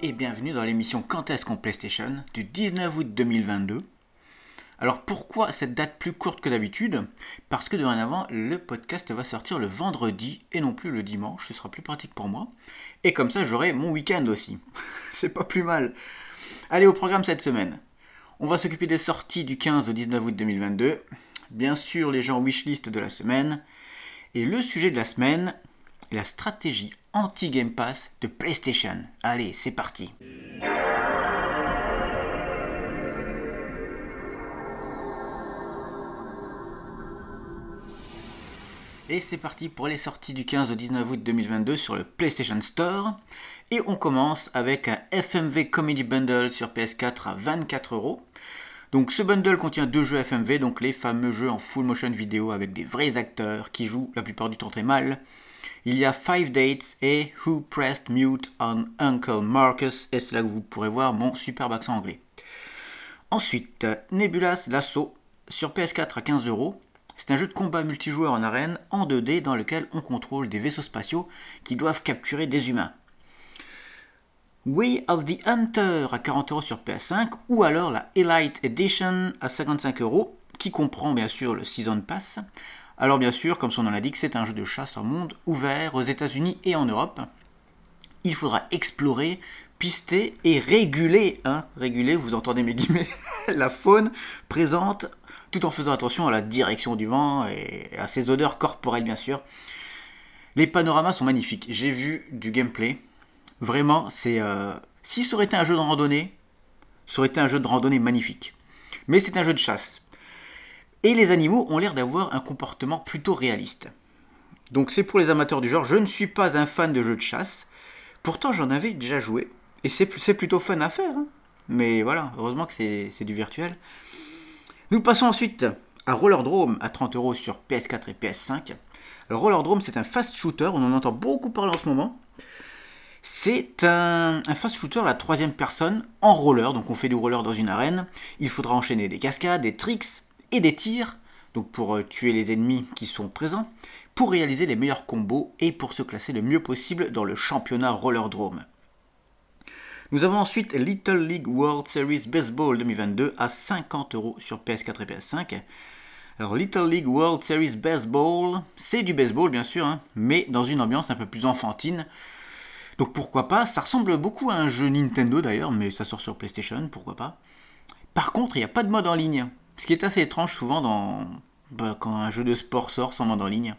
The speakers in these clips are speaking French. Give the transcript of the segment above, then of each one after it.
et bienvenue dans l'émission Quand est-ce qu'on PlayStation du 19 août 2022. Alors pourquoi cette date plus courte que d'habitude? Parce que dorénavant le podcast va sortir le vendredi et non plus le dimanche, ce sera plus pratique pour moi. Et comme ça j'aurai mon week-end aussi. C'est pas plus mal. Allez au programme cette semaine. On va s'occuper des sorties du 15 au 19 août 2022. Bien sûr les gens wishlist de la semaine. Et le sujet de la semaine, la stratégie anti-Game Pass de PlayStation. Allez, c'est parti. Et c'est parti pour les sorties du 15 au 19 août 2022 sur le PlayStation Store. Et on commence avec un FMV Comedy Bundle sur PS4 à 24 euros. Donc ce bundle contient deux jeux FMV, donc les fameux jeux en full motion vidéo avec des vrais acteurs qui jouent la plupart du temps très mal. Il y a Five Dates et Who Pressed Mute on Uncle Marcus, et c'est là que vous pourrez voir mon superbe accent anglais. Ensuite, Nebulas Lasso sur PS4 à 15 euros. C'est un jeu de combat multijoueur en arène en 2D dans lequel on contrôle des vaisseaux spatiaux qui doivent capturer des humains. Way of the Hunter à 40 euros sur PS5 ou alors la Elite Edition à 55 euros qui comprend bien sûr le Season Pass. Alors bien sûr, comme son nom l'indique, c'est un jeu de chasse en monde ouvert aux États-Unis et en Europe. Il faudra explorer, pister et réguler, hein, réguler, vous entendez mes guillemets, la faune présente, tout en faisant attention à la direction du vent et à ses odeurs corporelles bien sûr. Les panoramas sont magnifiques. J'ai vu du gameplay. Vraiment, c'est. Euh, si ça aurait été un jeu de randonnée, ça aurait été un jeu de randonnée magnifique. Mais c'est un jeu de chasse. Et les animaux ont l'air d'avoir un comportement plutôt réaliste. Donc c'est pour les amateurs du genre. Je ne suis pas un fan de jeux de chasse. Pourtant j'en avais déjà joué. Et c'est plutôt fun à faire. Hein. Mais voilà, heureusement que c'est du virtuel. Nous passons ensuite à Rollerdrome à 30 euros sur PS4 et PS5. Alors Rollerdrome c'est un fast shooter, on en entend beaucoup parler en ce moment. C'est un, fast shooter la troisième personne en roller, donc on fait du roller dans une arène. Il faudra enchaîner des cascades, des tricks, et des tirs, donc pour euh, tuer les ennemis qui sont présents, pour réaliser les meilleurs combos et pour se classer le mieux possible dans le championnat Rollerdrome. Nous avons ensuite Little League World Series Baseball 2022 à 50 euros sur PS4 et PS5. Alors Little League World Series Baseball, c'est du baseball bien sûr, hein, mais dans une ambiance un peu plus enfantine. Donc pourquoi pas, ça ressemble beaucoup à un jeu Nintendo d'ailleurs, mais ça sort sur PlayStation, pourquoi pas? Par contre, il n'y a pas de mode en ligne. Ce qui est assez étrange souvent dans, bah, quand un jeu de sport sort sans mode en ligne.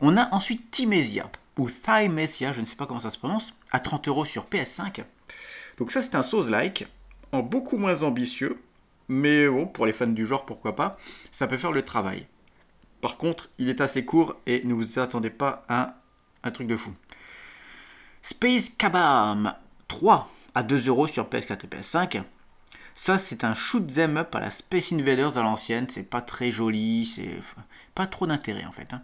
On a ensuite Timesia, ou Thymesia, je ne sais pas comment ça se prononce, à 30 euros sur PS5. Donc ça c'est un Souls-like, en beaucoup moins ambitieux, mais bon, pour les fans du genre, pourquoi pas, ça peut faire le travail. Par contre, il est assez court et ne vous attendez pas à un truc de fou. Space Kabam 3 à 2 euros sur PS4 et PS5. Ça, c'est un shoot them up à la Space Invaders à l'ancienne. C'est pas très joli, c'est pas trop d'intérêt en fait. Hein.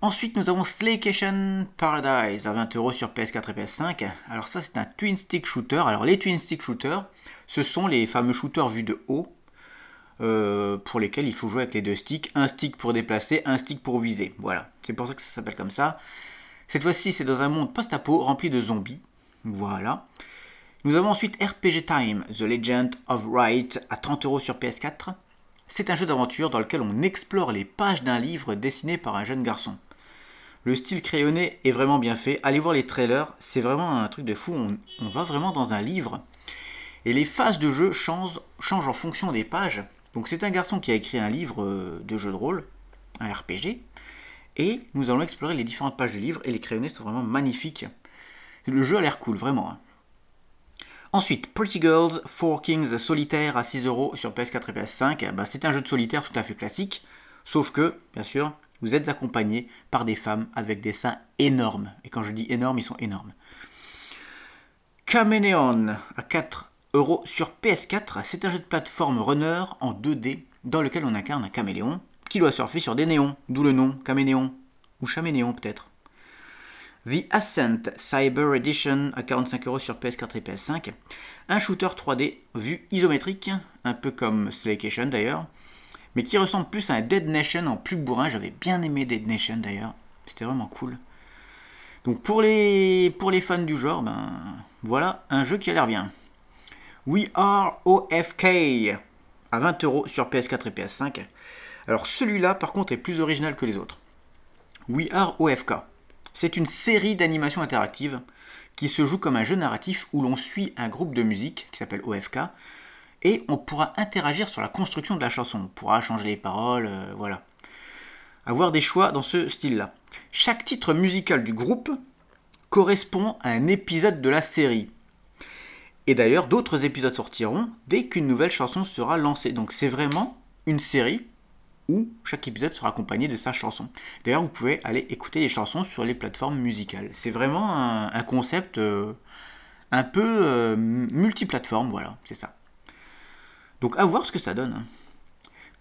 Ensuite, nous avons Slaycation Paradise à 20 euros sur PS4 et PS5. Alors ça, c'est un twin stick shooter. Alors les twin stick shooters, ce sont les fameux shooters vus de haut. Euh, pour lesquels il faut jouer avec les deux sticks, un stick pour déplacer, un stick pour viser. Voilà, c'est pour ça que ça s'appelle comme ça. Cette fois-ci, c'est dans un monde post-apo rempli de zombies. Voilà. Nous avons ensuite RPG Time, The Legend of Wright à 30 euros sur PS4. C'est un jeu d'aventure dans lequel on explore les pages d'un livre dessiné par un jeune garçon. Le style crayonné est vraiment bien fait. Allez voir les trailers, c'est vraiment un truc de fou. On, va vraiment dans un livre. Et les phases de jeu changent, changent en fonction des pages. Donc c'est un garçon qui a écrit un livre euh, de jeu de rôle, un RPG. Et nous allons explorer les différentes pages du livre et les crayonnés sont vraiment magnifiques. Le jeu a l'air cool, vraiment. Ensuite, Pretty Girls, Four Kings solitaire à 6 euros sur PS4 et PS5. Bah, c'est un jeu de solitaire tout à fait classique, sauf que, bien sûr, vous êtes accompagné par des femmes avec des seins énormes. Et quand je dis énormes, ils sont énormes. Chameleon à 4 euros sur PS4. C'est un jeu de plateforme runner en 2D dans lequel on incarne un caméléon qui doit surfer sur des néons, d'où le nom caméléon ou chaméléon peut-être. The Ascent Cyber Edition à 45 euros sur PS4 et PS5. Un shooter 3D vue isométrique, un peu comme Slaycation d'ailleurs, mais qui ressemble plus à un Dead Nation en plus bourrin. J'avais bien aimé Dead Nation d'ailleurs, c'était vraiment cool. Donc pour les, fans du genre, ben voilà un jeu qui a l'air bien. We Are OFK à 20 euros sur PS4 et PS5. Alors celui-là par contre est plus original que les autres. We Are OFK. C'est une série d'animations interactives qui se joue comme un jeu narratif où l'on suit un groupe de musique qui s'appelle OFK et on pourra interagir sur la construction de la chanson. On pourra changer les paroles, euh, voilà. Avoir des choix dans ce style-là. Chaque titre musical du groupe correspond à un épisode de la série. Et d'ailleurs, d'autres épisodes sortiront dès qu'une nouvelle chanson sera lancée. Donc c'est vraiment une série où chaque épisode sera accompagné de sa chanson. D'ailleurs, vous pouvez aller écouter les chansons sur les plateformes musicales. C'est vraiment un, concept euh, un peu euh, multiplateforme, voilà, c'est ça. Donc à voir ce que ça donne. Hein.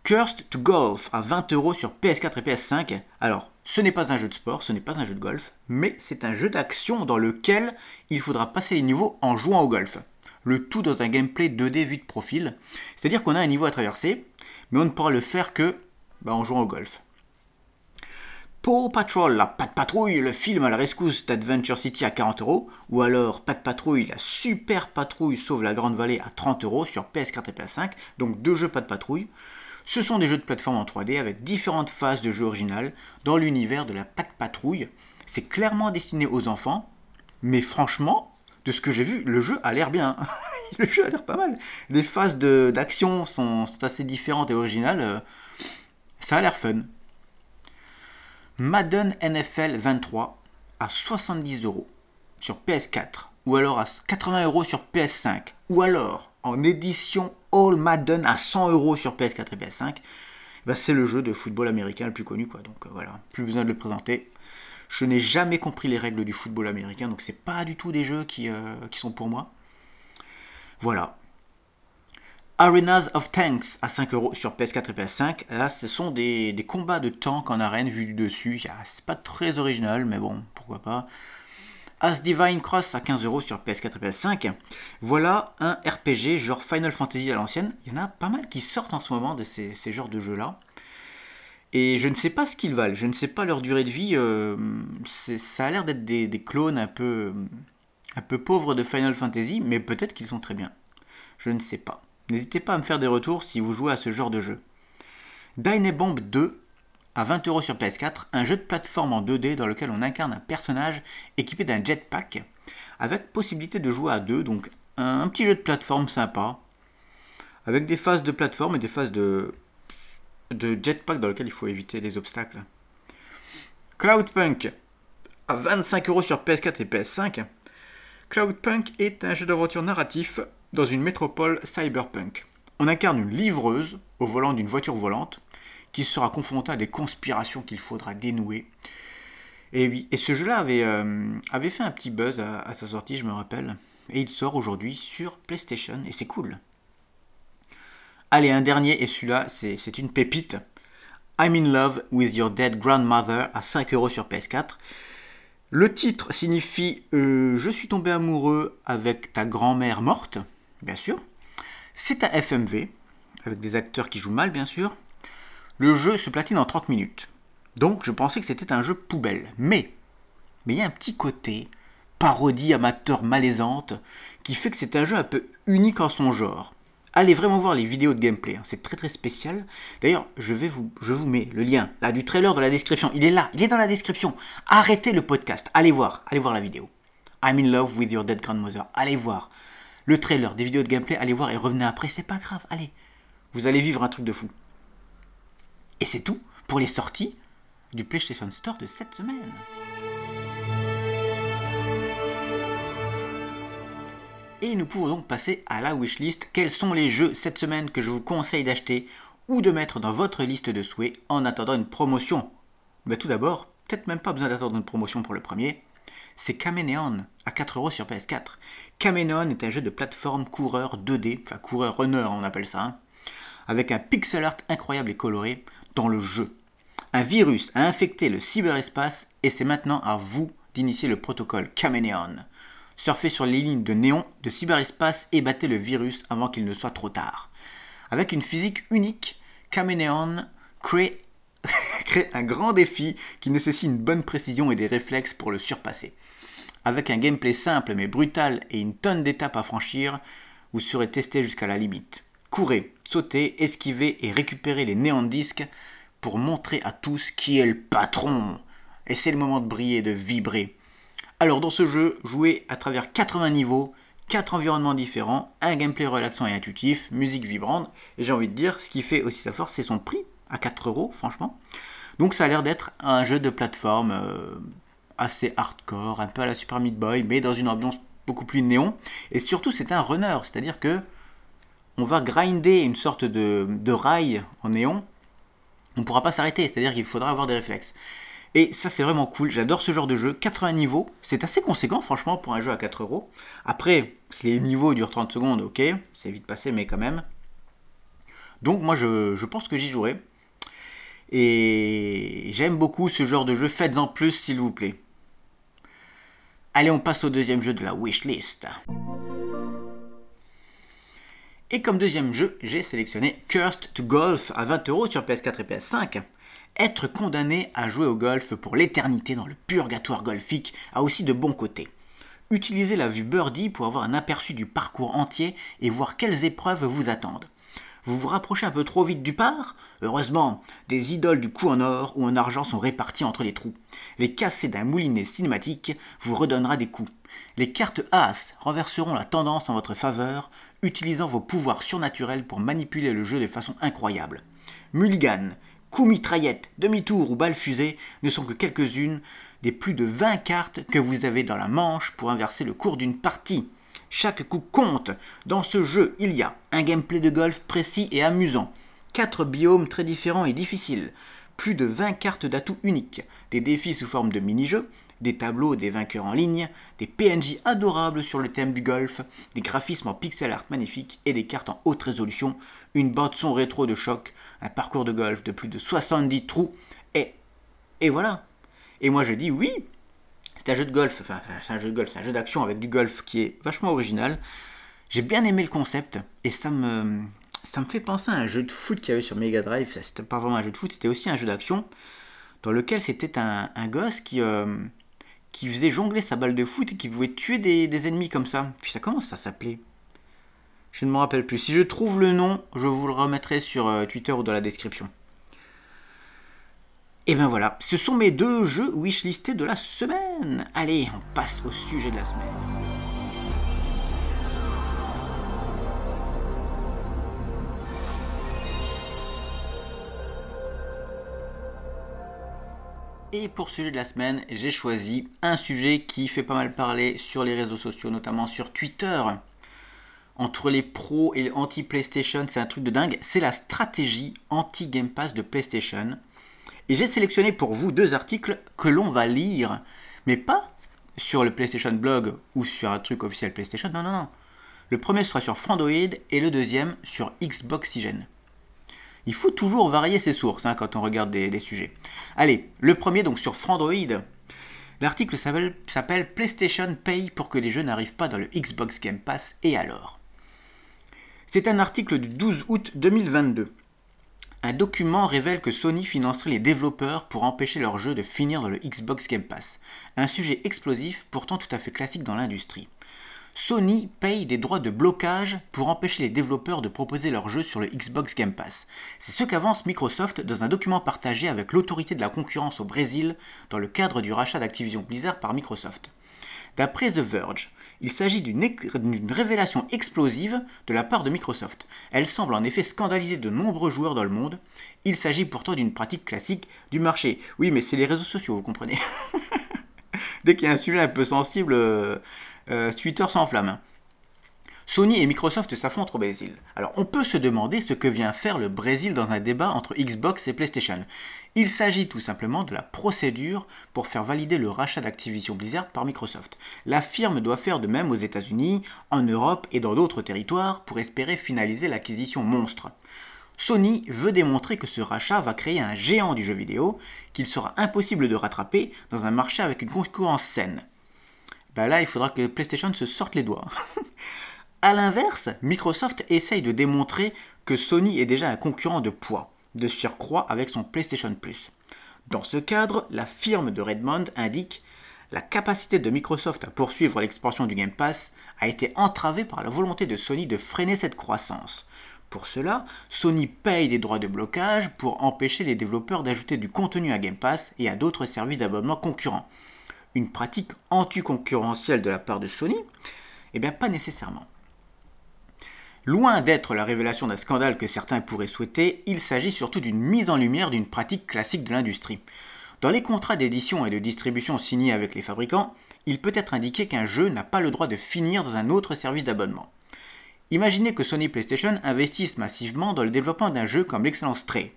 Cursed to Golf à 20 euros sur PS4 et PS5. Alors, ce n'est pas un jeu de sport, ce n'est pas un jeu de golf, mais c'est un jeu d'action dans lequel il faudra passer les niveaux en jouant au golf. Le tout dans un gameplay 2D vue de profil. C'est-à-dire qu'on a un niveau à traverser, mais on ne pourra le faire que bah, en jouant au golf. Paw Patrol, la Pat Patrouille, le film à la rescousse d'Adventure City à 40 euros, ou alors Pat Patrouille, la super patrouille sauve la Grande Vallée à 30 euros sur PS4 et PS5, donc deux jeux Pat Patrouille. Ce sont des jeux de plateforme en 3D avec différentes phases de jeu original dans l'univers de la Pat Patrouille. C'est clairement destiné aux enfants, mais franchement, de ce que j'ai vu, le jeu a l'air bien. le jeu a l'air pas mal. Les phases d'action sont, sont, assez différentes et originales. Ça a l'air fun. Madden NFL 23 à 70 euros sur PS4 ou alors à 80 euros sur PS5 ou alors en édition All Madden à 100 euros sur PS4 et PS5 bah, c'est le jeu de football américain le plus connu quoi. Donc euh, voilà. Plus besoin de le présenter. Je n'ai jamais compris les règles du football américain donc c'est pas du tout des jeux qui, euh, qui sont pour moi. Voilà Arenas of Tanks à 5 euros sur PS4 et PS5. Là, ce sont des, combats de tanks en arène vus du dessus. C'est pas très original, mais bon, pourquoi pas. As Divine Cross à 15 euros sur PS4 et PS5. Voilà un RPG genre Final Fantasy à l'ancienne. Il y en a pas mal qui sortent en ce moment de ces, genres de jeux-là. Et je ne sais pas ce qu'ils valent. Je ne sais pas leur durée de vie. Euh, ça a l'air d'être des, des, clones un peu, un peu pauvres de Final Fantasy, mais peut-être qu'ils sont très bien. Je ne sais pas. N'hésitez pas à me faire des retours si vous jouez à ce genre de jeu. Dynabomb 2 à 20 euros sur PS4, un jeu de plateforme en 2D dans lequel on incarne un personnage équipé d'un jetpack avec possibilité de jouer à deux, donc un petit jeu de plateforme sympa avec des phases de plateforme et des phases de, de jetpack dans lequel il faut éviter les obstacles. Cloudpunk à 25 euros sur PS4 et PS5. Cloudpunk est un jeu d'aventure narratif dans une métropole cyberpunk. On incarne une livreuse au volant d'une voiture volante qui sera confrontée à des conspirations qu'il faudra dénouer. Et ce jeu-là avait, euh, avait fait un petit buzz à, sa sortie, je me rappelle. Et il sort aujourd'hui sur PlayStation et c'est cool. Allez, un dernier, et celui-là, c'est une pépite. I'm in love with your dead grandmother à 5 euros sur PS4. Le titre signifie euh, Je suis tombé amoureux avec ta grand-mère morte bien sûr. C'est un FMV, avec des acteurs qui jouent mal, bien sûr. Le jeu se platine en 30 minutes. Donc je pensais que c'était un jeu poubelle. Mais, mais il y a un petit côté parodie amateur malaisante qui fait que c'est un jeu un peu unique en son genre. Allez vraiment voir les vidéos de gameplay, hein. c'est très très spécial. D'ailleurs, je vais vous, je vous mets le lien là du trailer dans la description. Il est là, il est dans la description. Arrêtez le podcast, allez voir, allez voir la vidéo. I'm in love with your dead grandmother. Allez voir le trailer, des vidéos de gameplay, allez voir et revenez après, c'est pas grave, allez. Vous allez vivre un truc de fou. Et c'est tout pour les sorties du PlayStation Store de cette semaine. Et nous pouvons donc passer à la wishlist. Quels sont les jeux cette semaine que je vous conseille d'acheter ou de mettre dans votre liste de souhaits en attendant une promotion? Ben, Tout d'abord, peut-être même pas besoin d'attendre une promotion pour le premier c'est Kameleon à 4 euros sur PS4. Kameleon est un jeu de plateforme coureur 2D, enfin coureur runner on appelle ça, hein, avec un pixel art incroyable et coloré dans le jeu. Un virus a infecté le cyberespace et c'est maintenant à vous d'initier le protocole Kameleon. Surfez sur les lignes de néon de cyberespace et battez le virus avant qu'il ne soit trop tard. Avec une physique unique, Kameleon crée crée un grand défi qui nécessite une bonne précision et des réflexes pour le surpasser. Avec un gameplay simple mais brutal et une tonne d'étapes à franchir, vous serez testé jusqu'à la limite. Courez, sautez, esquivez et récupérez les disques pour montrer à tous qui est le patron. Et c'est le moment de briller, de vibrer. Alors dans ce jeu, jouez à travers 80 niveaux, 4 environnements différents, un gameplay relaxant et intuitif, musique vibrante, et j'ai envie de dire, ce qui fait aussi sa force, c'est son prix, à 4 euros, franchement. Donc ça a l'air d'être un jeu de plateforme euh, assez hardcore, un peu à la Super Meat Boy, mais dans une ambiance beaucoup plus néon. Et surtout, c'est un runner, c'est-à-dire que on va grinder une sorte de, de rail en néon. On ne pourra pas s'arrêter, c'est-à-dire qu'il faudra avoir des réflexes. Et ça, c'est vraiment cool. J'adore ce genre de jeu. 80 niveaux, c'est assez conséquent, franchement, pour un jeu à 4 euros. Après, si les niveaux durent 30 secondes, ok, c'est vite passé, mais quand même. Donc, moi, je, je pense que j'y jouerai. Et j'aime beaucoup ce genre de jeu. Faites-en plus, s'il vous plaît. Allez, on passe au deuxième jeu de la wishlist. Et comme deuxième jeu, j'ai sélectionné Cursed to Golf à 20 euros sur PS4 et PS5. Être condamné à jouer au golf pour l'éternité dans le purgatoire golfique a aussi de bons côtés. Utilisez la vue birdie pour avoir un aperçu du parcours entier et voir quelles épreuves vous attendent. Vous vous rapprochez un peu trop vite du par Heureusement, des idoles du coup en or ou en argent sont réparties entre les trous. Les cassés d'un moulinet cinématique vous redonnera des coups. Les cartes As renverseront la tendance en votre faveur, utilisant vos pouvoirs surnaturels pour manipuler le jeu de façon incroyable. Mulligan, coups mitraillette, demi-tour ou balle fusée ne sont que quelques-unes des plus de 20 cartes que vous avez dans la manche pour inverser le cours d'une partie. Chaque coup compte. Dans ce jeu, il y a un gameplay de golf précis et amusant, 4 biomes très différents et difficiles, plus de 20 cartes d'atouts uniques, des défis sous forme de mini-jeux, des tableaux des vainqueurs en ligne, des PNJ adorables sur le thème du golf, des graphismes en pixel art magnifiques et des cartes en haute résolution, une bande son rétro de choc, un parcours de golf de plus de 70 trous, et, et voilà. Et moi je dis oui, c'est un jeu de golf, enfin c'est un jeu de golf, c'est un jeu d'action avec du golf qui est vachement original. J'ai bien aimé le concept et ça me, fait penser à un jeu de foot qu'il y avait sur Mega Drive. C'était pas vraiment un jeu de foot, c'était aussi un jeu d'action dans lequel c'était un, gosse qui, euh, qui faisait jongler sa balle de foot et qui pouvait tuer des, ennemis comme ça. Puis ça comment ça s'appelait? Je ne me rappelle plus. Si je trouve le nom, je vous le remettrai sur euh, Twitter ou dans la description. Et ben voilà, ce sont mes deux jeux wishlistés de la semaine. Allez, on passe au sujet de la semaine. Et pour sujet de la semaine, j'ai choisi un sujet qui fait pas mal parler sur les réseaux sociaux, notamment sur Twitter. Entre les pros et les anti-PlayStation, c'est un truc de dingue. C'est la stratégie anti-Game Pass de PlayStation. Et j'ai sélectionné pour vous deux articles que l'on va lire, mais pas sur le PlayStation Blog ou sur un truc officiel PlayStation, non, non, non. Le premier sera sur Frandoid et le deuxième sur Xboxygen. Il faut toujours varier ses sources hein, quand on regarde des, sujets. Allez, le premier donc sur Frandroid. L'article s'appelle PlayStation Pay pour que les jeux n'arrivent pas dans le Xbox Game Pass et alors? C'est un article du 12 août 2022. Un document révèle que Sony financerait les développeurs pour empêcher leurs jeux de finir dans le Xbox Game Pass. Un sujet explosif, pourtant tout à fait classique dans l'industrie. Sony paye des droits de blocage pour empêcher les développeurs de proposer leurs jeux sur le Xbox Game Pass. C'est ce qu'avance Microsoft dans un document partagé avec l'autorité de la concurrence au Brésil dans le cadre du rachat d'Activision Blizzard par Microsoft. D'après The Verge, il s'agit d'une révélation explosive de la part de Microsoft. Elle semble en effet scandaliser de nombreux joueurs dans le monde. Il s'agit pourtant d'une pratique classique du marché. Oui, mais c'est les réseaux sociaux, vous comprenez. Dès qu'il y a un sujet un peu sensible, euh, euh, Twitter s'enflamme. Sony et Microsoft s'affrontent au Brésil. Alors on peut se demander ce que vient faire le Brésil dans un débat entre Xbox et PlayStation. Il s'agit tout simplement de la procédure pour faire valider le rachat d'Activision Blizzard par Microsoft. La firme doit faire de même aux États-Unis, en Europe et dans d'autres territoires pour espérer finaliser l'acquisition monstre. Sony veut démontrer que ce rachat va créer un géant du jeu vidéo qu'il sera impossible de rattraper dans un marché avec une concurrence saine. Bah là, il faudra que PlayStation se sorte les doigts. A l'inverse, Microsoft essaye de démontrer que Sony est déjà un concurrent de poids, de surcroît avec son PlayStation Plus. Dans ce cadre, la firme de Redmond indique la capacité de Microsoft à poursuivre l'expansion du Game Pass a été entravée par la volonté de Sony de freiner cette croissance. Pour cela, Sony paye des droits de blocage pour empêcher les développeurs d'ajouter du contenu à Game Pass et à d'autres services d'abonnement concurrents. Une pratique anticoncurrentielle de la part de Sony? Eh bien, pas nécessairement. Loin d'être la révélation d'un scandale que certains pourraient souhaiter, il s'agit surtout d'une mise en lumière d'une pratique classique de l'industrie. Dans les contrats d'édition et de distribution signés avec les fabricants, il peut être indiqué qu'un jeu n'a pas le droit de finir dans un autre service d'abonnement. Imaginez que Sony PlayStation investisse massivement dans le développement d'un jeu comme l'excellent Stray,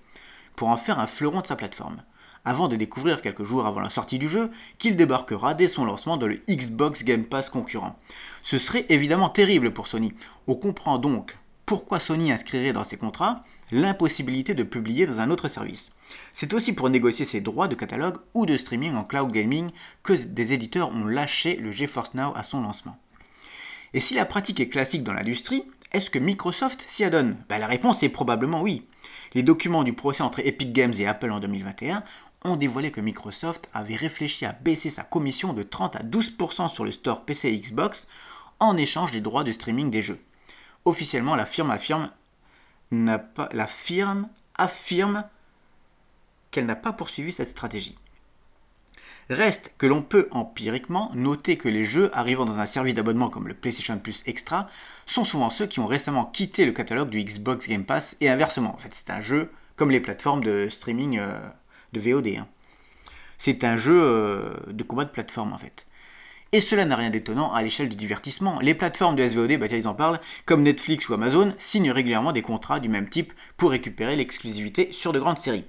pour en faire un fleuron de sa plateforme, avant de découvrir quelques jours avant la sortie du jeu qu'il débarquera dès son lancement dans le Xbox Game Pass concurrent. Ce serait évidemment terrible pour Sony. On comprend donc pourquoi Sony inscrirait dans ses contrats l'impossibilité de publier dans un autre service. C'est aussi pour négocier ses droits de catalogue ou de streaming en cloud gaming que des éditeurs ont lâché le GeForce Now à son lancement. Et si la pratique est classique dans l'industrie, est-ce que Microsoft s'y adonne? Bah, La réponse est probablement oui. Les documents du procès entre Epic Games et Apple en 2021 ont dévoilé que Microsoft avait réfléchi à baisser sa commission de 30 à 12% sur le store PC Xbox en échange des droits de streaming des jeux. Officiellement, la firme affirme, qu'elle n'a pas poursuivi cette stratégie. Reste que l'on peut empiriquement noter que les jeux arrivant dans un service d'abonnement comme le PlayStation Plus Extra sont souvent ceux qui ont récemment quitté le catalogue du Xbox Game Pass et inversement. C'est un jeu comme les plateformes de streaming euh, de VOD. Hein. C'est un jeu euh, de combat de plateforme en fait. Et cela n'a rien d'étonnant à l'échelle du divertissement. Les plateformes de SVOD, bah ils en parlent, comme Netflix ou Amazon, signent régulièrement des contrats du même type pour récupérer l'exclusivité sur de grandes séries.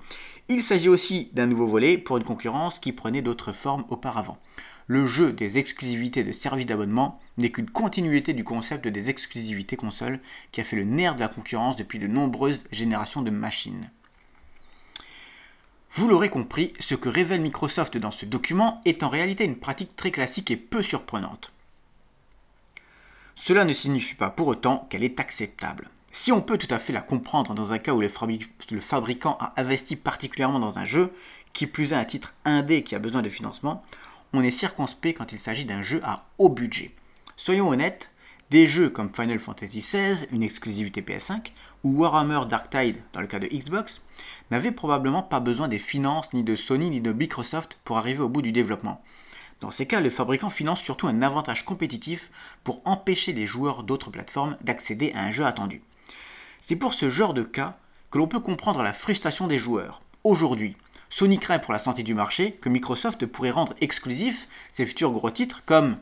Il s'agit aussi d'un nouveau volet pour une concurrence qui prenait d'autres formes auparavant. Le jeu des exclusivités de services d'abonnement n'est qu'une continuité du concept des exclusivités consoles qui a fait le nerf de la concurrence depuis de nombreuses générations de machines. Vous l'aurez compris, ce que révèle Microsoft dans ce document est en réalité une pratique très classique et peu surprenante. Cela ne signifie pas pour autant qu'elle est acceptable. Si on peut tout à fait la comprendre dans un cas où le, fabricant a investi particulièrement dans un jeu, qui plus est un titre indé qui a besoin de financement, on est circonspect quand il s'agit d'un jeu à haut budget. Soyons honnêtes, des jeux comme Final Fantasy XVI, une exclusivité PS5, ou Warhammer Dark Tide dans le cas de Xbox, n'avaient probablement pas besoin des finances ni de Sony ni de Microsoft pour arriver au bout du développement. Dans ces cas, le fabricant finance surtout un avantage compétitif pour empêcher les joueurs d'autres plateformes d'accéder à un jeu attendu. C'est pour ce genre de cas que l'on peut comprendre la frustration des joueurs. Aujourd'hui, Sony craint pour la santé du marché que Microsoft pourrait rendre exclusifs ses futurs gros titres comme,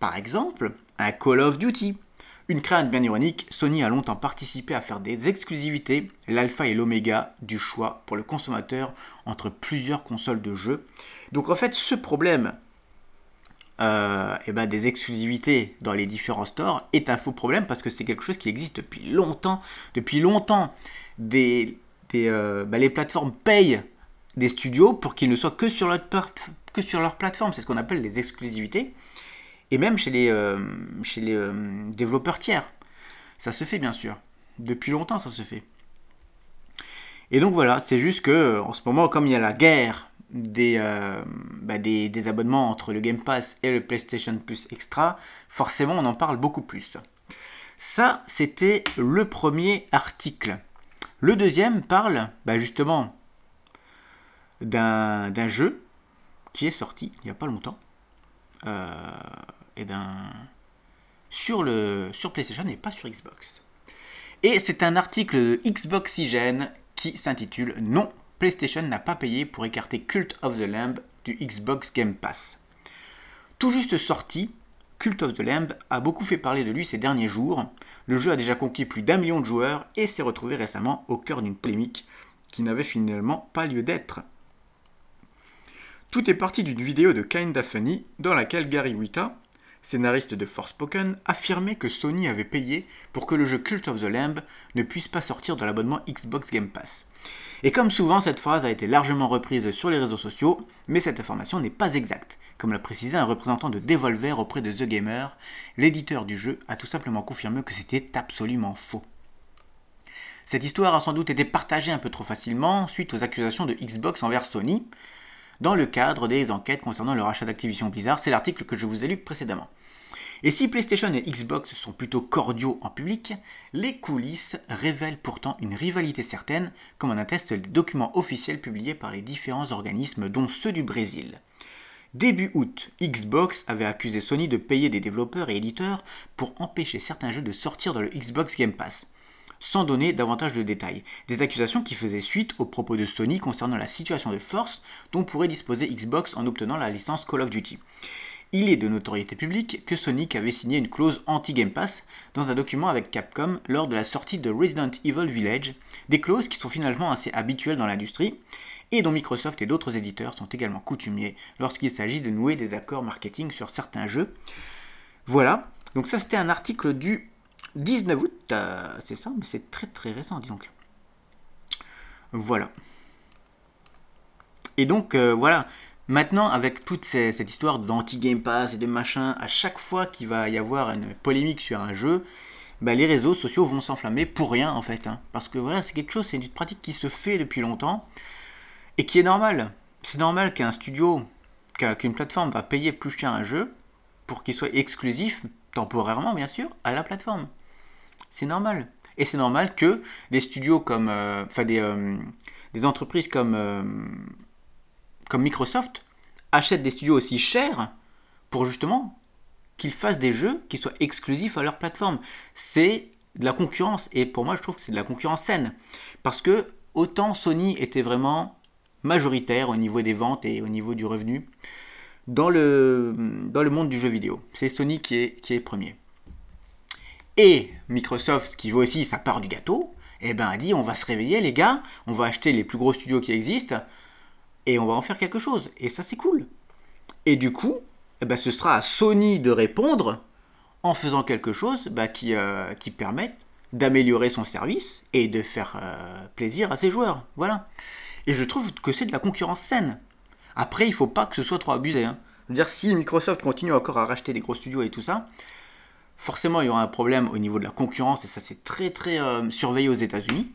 par exemple, un Call of Duty. Une crainte bien ironique, Sony a longtemps participé à faire des exclusivités, l'alpha et l'oméga du choix pour le consommateur entre plusieurs consoles de jeux. Donc en fait, ce problème euh, eh ben, des exclusivités dans les différents stores est un faux problème parce que c'est quelque chose qui existe depuis longtemps. Depuis longtemps, des, euh, bah, les plateformes payent des studios pour qu'ils ne soient que sur leur plateforme. C'est ce qu'on appelle les exclusivités. Et même chez les, euh, chez les développeurs tiers. Ça se fait bien sûr. Depuis longtemps, ça se fait. Et donc voilà, c'est juste que en ce moment, comme il y a la guerre euh, bah, des, des, abonnements entre le Game Pass et le PlayStation Plus Extra, forcément on en parle beaucoup plus. Ça, c'était le premier article. Le deuxième parle bah, justement d'un jeu qui est sorti il n'y a pas longtemps. Euh, et ben, sur, le, sur PlayStation et pas sur Xbox. Et c'est un article de Xboxygène qui s'intitule Non, PlayStation n'a pas payé pour écarter Cult of the Lamb du Xbox Game Pass. Tout juste sorti, Cult of the Lamb a beaucoup fait parler de lui ces derniers jours. Le jeu a déjà conquis plus d'un million de joueurs et s'est retrouvé récemment au cœur d'une polémique qui n'avait finalement pas lieu d'être. Tout est parti d'une vidéo de Kinda Funny dans laquelle Gary Wita, scénariste de Forspoken, affirmait que Sony avait payé pour que le jeu Cult of the Lamb ne puisse pas sortir de l'abonnement Xbox Game Pass. Et comme souvent, cette phrase a été largement reprise sur les réseaux sociaux, mais cette information n'est pas exacte. Comme l'a précisé un représentant de Devolver auprès de The Gamer, l'éditeur du jeu a tout simplement confirmé que c'était absolument faux. Cette histoire a sans doute été partagée un peu trop facilement suite aux accusations de Xbox envers Sony. Dans le cadre des enquêtes concernant le rachat d'Activision Blizzard. C'est l'article que je vous ai lu précédemment. Et si PlayStation et Xbox sont plutôt cordiaux en public, les coulisses révèlent pourtant une rivalité certaine, comme en attestent les documents officiels publiés par les différents organismes, dont ceux du Brésil. Début août, Xbox avait accusé Sony de payer des développeurs et éditeurs pour empêcher certains jeux de sortir dans le Xbox Game Pass, sans donner davantage de détails. Des accusations qui faisaient suite aux propos de Sony concernant la situation de force dont pourrait disposer Xbox en obtenant la licence Call of Duty. Il est de notoriété publique que Sonic avait signé une clause anti-Game Pass dans un document avec Capcom lors de la sortie de Resident Evil Village, des clauses qui sont finalement assez habituelles dans l'industrie et dont Microsoft et d'autres éditeurs sont également coutumiers lorsqu'il s'agit de nouer des accords marketing sur certains jeux. Voilà, donc ça c'était un article du 19 août, euh, c'est ça, mais c'est très très récent, dis donc. Voilà. Et donc euh, voilà, Maintenant, avec toute cette histoire d'anti-Game Pass et de machin, à chaque fois qu'il va y avoir une polémique sur un jeu, bah, les réseaux sociaux vont s'enflammer pour rien en fait. Hein. Parce que voilà, c'est quelque chose, c'est une pratique qui se fait depuis longtemps et qui est normale. C'est normal qu'un studio, qu'une plateforme va payer plus cher un jeu pour qu'il soit exclusif, temporairement bien sûr, à la plateforme. C'est normal. Et c'est normal que des studios comme. Euh, enfin, des, euh, des, entreprises comme. Euh, comme Microsoft achètent des studios aussi chers pour justement qu'ils fassent des jeux qui soient exclusifs à leur plateforme. C'est de la concurrence et pour moi je trouve que c'est de la concurrence saine parce que autant Sony était vraiment majoritaire au niveau des ventes et au niveau du revenu dans le, dans le monde du jeu vidéo. C'est Sony qui est, qui est premier. Et Microsoft, qui veut aussi sa part du gâteau, eh ben, a dit on va se réveiller les gars, on va acheter les plus gros studios qui existent, et on va en faire quelque chose. Et ça, c'est cool. Et du coup, eh ben, ce sera à Sony de répondre en faisant quelque chose bah, qui, euh, qui permette d'améliorer son service et de faire euh, plaisir à ses joueurs. Voilà. Et je trouve que c'est de la concurrence saine. Après, il faut pas que ce soit trop abusé. Hein. Dire, si Microsoft continue encore à racheter des gros studios et tout ça, forcément, il y aura un problème au niveau de la concurrence, et ça, c'est très, très euh, surveillé aux États-Unis.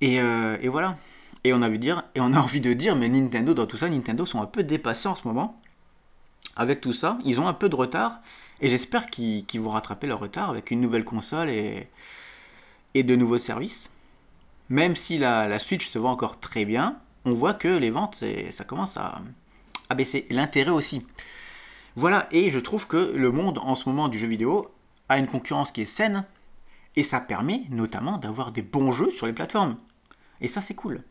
Et, et voilà. Et on, a dire, et on a envie de dire, mais Nintendo, dans tout ça, Nintendo sont un peu dépassés en ce moment. Avec tout ça, ils ont un peu de retard. Et j'espère qu'ils vont rattraper leur retard avec une nouvelle console et, et de nouveaux services. Même si la, Switch se vend encore très bien, on voit que les ventes, ça commence à, à baisser. L'intérêt aussi. Voilà, et je trouve que le monde en ce moment du jeu vidéo a une concurrence qui est saine. Et ça permet notamment d'avoir des bons jeux sur les plateformes. Et ça, c'est cool.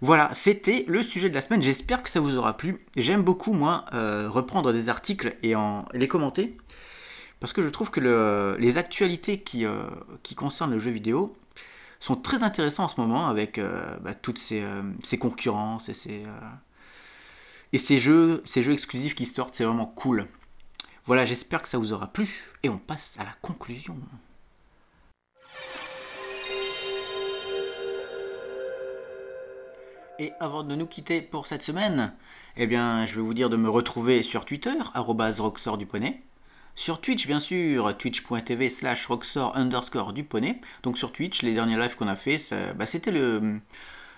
Voilà, c'était le sujet de la semaine. J'espère que ça vous aura plu. J'aime beaucoup, moi, euh, reprendre des articles et les commenter. Parce que je trouve que les actualités euh, qui, concernent le jeu vidéo sont très intéressantes en ce moment avec euh, bah, toutes ces, concurrences et ces, et ces jeux, ces jeux exclusifs qui sortent. C'est vraiment cool. Voilà, j'espère que ça vous aura plu. Et on passe à la conclusion. Et avant de nous quitter pour cette semaine, eh bien, je vais vous dire de me retrouver sur Twitter, roxor du. Sur Twitch, bien sûr, twitch.tv slash roxor underscore du poney. Donc sur Twitch, les derniers lives qu'on a fait, bah, c'était le,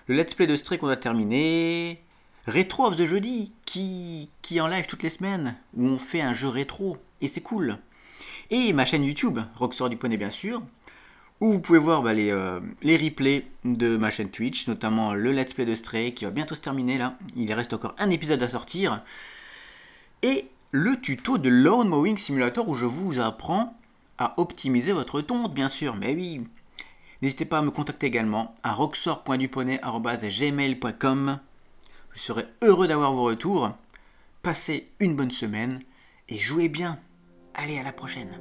le let's play de Stray qu'on a terminé. Retro of the jeudi, qui, qui est en live toutes les semaines, où on fait un jeu rétro, et c'est cool. Et ma chaîne YouTube, Roxor du poney bien sûr, où vous pouvez voir bah, les, euh, les, replays de ma chaîne Twitch, notamment le let's play de Stray qui va bientôt se terminer là. Il reste encore un épisode à sortir. Et le tuto de Lawn Mowing Simulator où je vous apprends à optimiser votre tonte, bien sûr. Mais oui. N'hésitez pas à me contacter également à roxor.duponnet.gmail.com. Je serai heureux d'avoir vos retours. Passez une bonne semaine et jouez bien. Allez, à la prochaine.